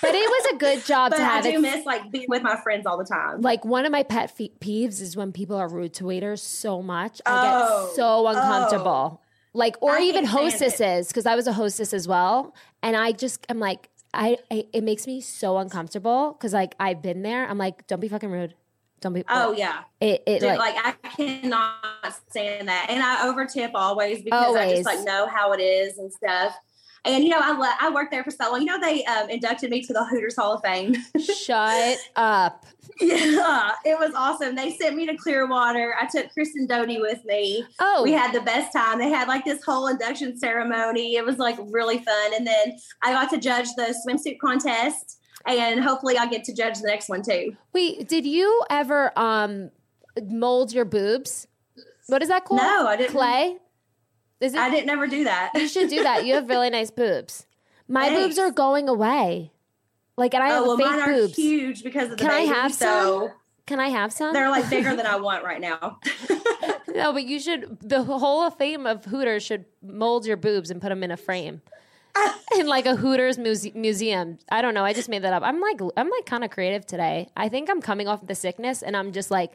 but it was a good job but to I have. do It's- miss like being with my friends all the time. like one of my pet peeves is when people are rude to waiters so much. I Oh, get so uncomfortable. Oh. Like, or I even can't stand it. hostesses, because I was a hostess as well. And I just, I'm like, I, I it makes me so uncomfortable because like I've been there. I'm like, don't be fucking rude. Don't be. Oh yeah, it, it Dude, like, like, I cannot stand that, and I overtip always because I just like know how it is and stuff. And you know, I le- I worked there for so long. You know, they um, inducted me to the Hooters Hall of Fame. shut up. yeah, it was awesome. They sent me to Clearwater. I took Kristen Doute with me. Oh, We had the best time. They had like this whole induction ceremony. It was like really fun. And then I got to judge the swimsuit contest, and hopefully, I'll get to judge the next one too. wait, did you ever um mold your boobs? What is that called? No, I didn't. Clay. Is it? I didn't ever do that. You should do that. You have really nice boobs. My boobs are going away. Like, and I oh, have oh well, fake mine are boobs. huge because of the Can I have so some? Can I have some? they're like bigger than I want right now. no, but you should. The whole of fame of Hooters should mold your boobs and put them in a frame. in like a Hooters muse- museum. I don't know. I just made that up. I'm like I'm like kind of creative today. I think I'm coming off the sickness and I'm just like,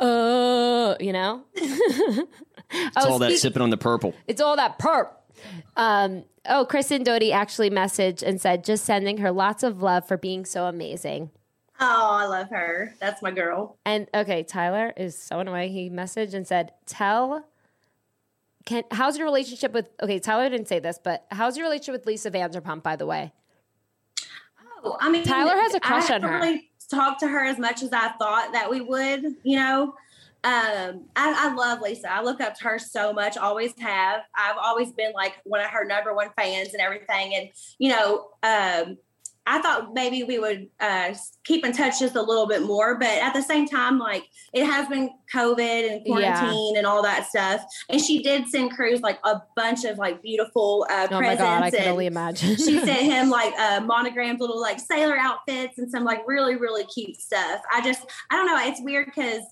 uh, you know. It's all that sipping on the purple. It's all that perp. Um, oh, Kristen Doute actually messaged and said, just sending her lots of love for being so amazing. oh, I love her. That's my girl. And okay, Tyler is so annoying. He messaged and said, "Tell can how's your relationship with okay, Tyler didn't say this, but how's your relationship with Lisa Vanderpump, by the way? Oh, I mean, Tyler has a crush I on her. Really talked to her as much as I thought that we would. You know, um, I, I love Lisa. I look up to her so much. Always have. I've always been like one of her number one fans and everything. And you know, um, I thought maybe we would uh, keep in touch just a little bit more, but at the same time, like it has been COVID and Yeah. quarantine and all that stuff. And she did send Cruz like a bunch of like beautiful uh, Oh my presents. god, I can only imagine. she sent him like uh, monogrammed little like sailor outfits and some like really really cute stuff. I just I don't know. It's weird because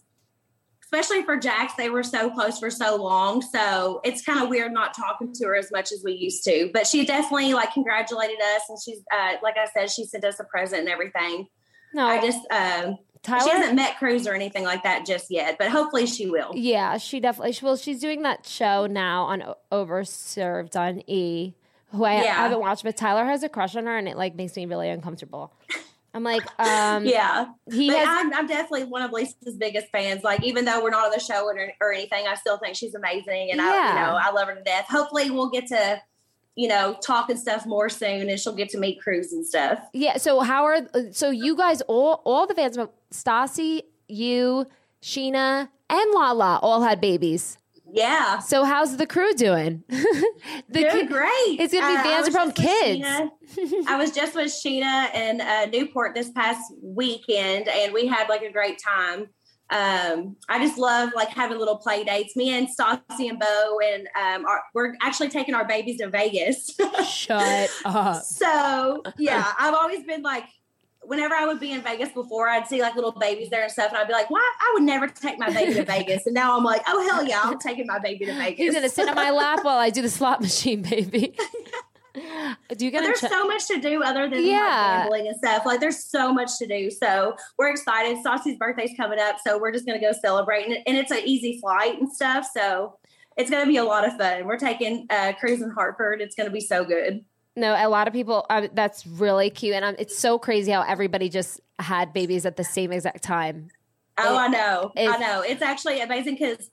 especially for Jax, they were so close for so long, so it's kind of weird not talking to her as much as we used to. But she definitely like congratulated us, and she's uh, like I said, she sent us a present and everything. no, I just um, Tyler. She hasn't met Cruz or anything like that just yet, but hopefully she will. Yeah, she definitely. Well, she's doing that show now on O- Overserved on E, who I, Yeah. haven't watched, but Tyler has a crush on her, and it like makes me really uncomfortable. I'm like, um, Yeah. he but has. I'm, I'm definitely one of Lisa's biggest fans. Like, even though we're not on the show or, or anything, I still think she's amazing, and I, you know, I love her to death. Hopefully, we'll get to, you know, talk and stuff more soon, and she'll get to meet Cruz and stuff. yeah. So how are so you guys all all the fans, Stassi, you, Scheana, and Lala all had babies. Yeah. So how's the crew doing? the Doing kid- great. It's gonna be Uh, Vanderpump Kids. I was just with Scheana in uh, Newport this past weekend, and we had like a great time. Um, I just love like having little play dates. Me and Stassi and Beau, and um, our, we're actually taking our babies to Vegas. Shut up. so yeah, I've always been like. Whenever I would be in Vegas before, I'd see like little babies there and stuff, and I'd be like, "Why? I would never take my baby to Vegas." And now I'm like, "Oh hell yeah, I'm taking my baby to Vegas." He's gonna sit on my lap while I do the slot machine, baby. do you get there's ch- so much to do other than Yeah. like gambling and stuff. Like there's so much to do. So we're excited. Stassi's birthday's coming up, so we're just gonna go celebrate, and, and it's an easy flight and stuff. So it's gonna be a lot of fun. We're taking uh, Cruz in Hartford. It's gonna be so good. No, a lot of people. Uh, that's really cute, and um, it's so crazy how everybody just had babies at the same exact time. Oh, It- I know. I know. It's actually amazing because.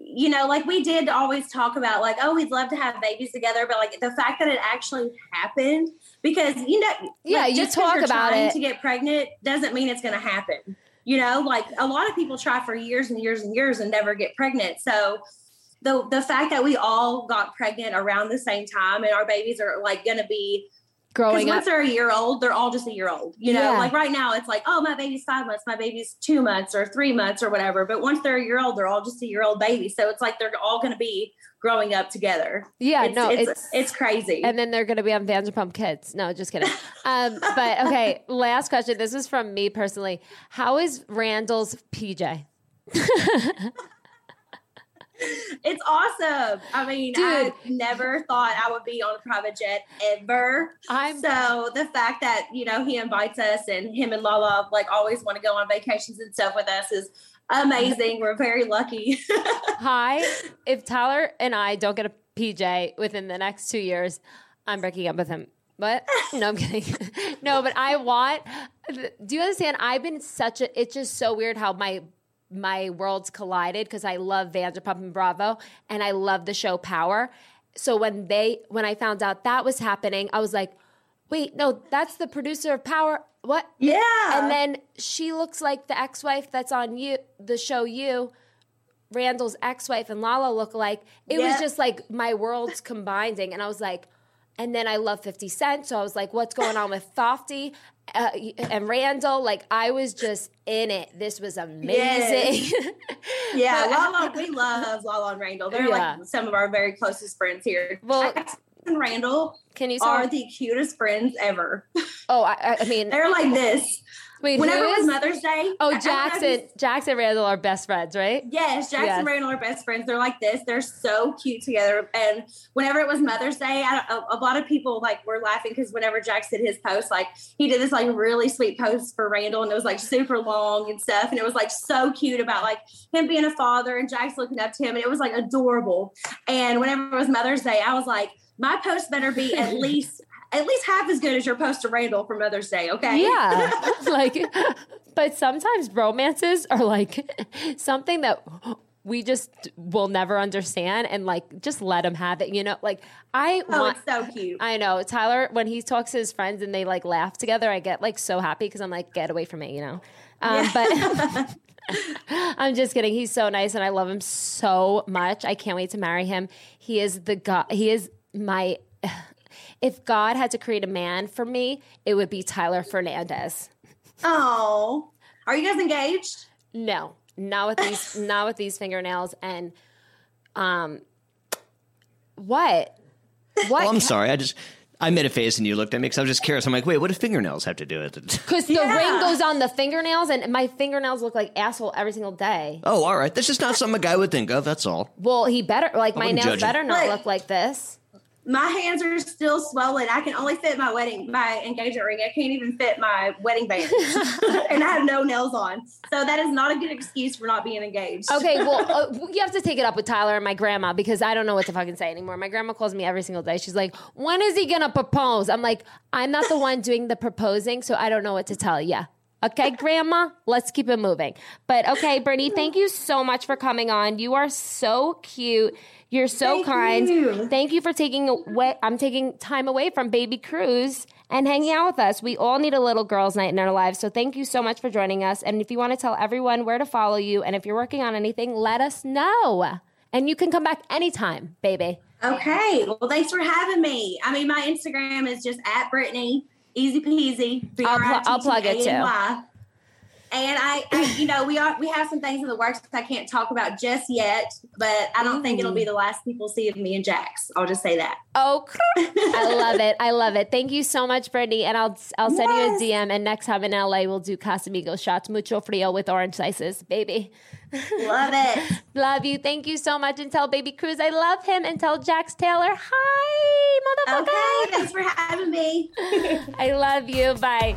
You know, like we did always talk about, like, oh, we'd love to have babies together, but like the fact that it actually happened, because you know, Yeah, like, you just talk about it. to get pregnant doesn't mean it's going to happen. You know, like a lot of people try for years and years and years and never get pregnant. So the the fact that we all got pregnant around the same time and our babies are like going to be Growing once up, they're a year old, they're all just a year old. You know, Yeah. like right now, it's like, oh, my baby's five months, my baby's two months or three months or whatever. But once they're a year old, they're all just a year old baby. So it's like they're all going to be growing up together. yeah, it's, no, it's, it's it's crazy. and then they're going to be on Vanderpump Kids. No, just kidding. Um, but okay, last question. This is from me personally. How is Randall's PJ? it's awesome. I mean, I never thought I would be on a private jet ever. I'm So the fact that you know he invites us and him and Lala like always want to go on vacations and stuff with us is amazing. We're very lucky. Hi. If Tyler and I don't get a PJ within the next two years, I'm breaking up with him. But no, I'm kidding. no, but I want. Do you understand? I've been such a. It's just so weird how my my worlds collided because I love Vanderpump and Bravo, and I love the show Power. So when they when I found out that was happening, I was like, wait, no, that's the producer of Power. What? yeah. And then she looks like the ex-wife that's on you, the show you. Randall's ex-wife and Lala look like. It was just like my worlds combining, and I was like, and then I love Fifty Cent, so I was like, what's going on with Thofty uh, and Randall? Like I was just in it. This was amazing. Yeah, Lala, we love Lala and Randall. They're Yeah. like some of our very closest friends here. Well- Jackson and Randall Can you? are Tell, the cutest friends ever. oh, I, I mean, They're like this. Wait, Whenever it was? Mother's Day. Oh, Jackson, Jackson Randall are best friends, right? Yes, Jackson Yes. and Randall are best friends. They're like this. They're so cute together. And whenever it was Mother's Day, I, a, a lot of people like were laughing because whenever Jax did his post, like he did this like really sweet post for Randall, and it was like super long and stuff, and it was like so cute about like him being a father and Jax looking up to him, and it was like adorable. And whenever it was Mother's Day, I was like, my post better be at least at least half as good as your post to Randall for Mother's Day. Okay. Yeah. like, but sometimes romances are like something that we just will never understand and like just let them have it, you know? Like, I Oh, want. it's so cute. I know Tyler when he talks to his friends and they like laugh together. I get like so happy because I'm like, get away from me, you know. Um, But I'm just kidding. He's so nice and I love him so much. I can't wait to marry him. He is the God. He is my. If God had to create a man for me, it would be Tyler Fernandez. Oh, are you guys engaged? No, not with these, not with these fingernails and, um, what? What? Oh, I'm sorry. I just I made a face and you looked at me because I was just curious. I'm like, wait, what do fingernails have to do with it? Because the Yeah. ring goes on the fingernails, and my fingernails look like asshole every single day. oh, all right. That's just not something a guy would think of. That's all. Well, he better like my nails judge better not look like this. My hands are still swollen. I can only fit my wedding, my engagement ring. I can't even fit my wedding band, and I have no nails on. So that is not a good excuse for not being engaged. Okay, well, uh, you have to take it up with Tyler and my grandma because I don't know what to fucking say anymore. My grandma calls me every single day. She's like, "When is he gonna propose?" I'm like, "I'm not the one doing the proposing, so I don't know what to tell you." Okay, grandma, let's keep it moving. But okay, Brittany, thank you so much for coming on. You are so cute. You're so Thank kind. you. Thank you for taking away. I'm taking time away from baby Cruz and hanging out with us. We all need a little girls' night in our lives. So thank you so much for joining us. And if you want to tell everyone where to follow you, and if you're working on anything, let us know. And you can come back anytime, baby. Okay. Well, thanks for having me. I mean, my Instagram is just at Brittany, easy peasy. I'll pl- I'll plug it, too. And I, I, you know, we are we have some things in the works I can't talk about just yet, but I don't think it'll be mm. the last people see of me and Jax. I'll just say that. Oh, I love it. I love it. Thank you so much, Brittany. And I'll I'll send Yes. you a DM. And next time in LA, we'll do Casamigos shots, mucho frio with orange slices, baby. Love it. Love you. Thank you so much. And tell Baby Cruz I love him. And tell Jax Taylor, hi, motherfucker. Okay. Thanks for having me. I love you. Bye.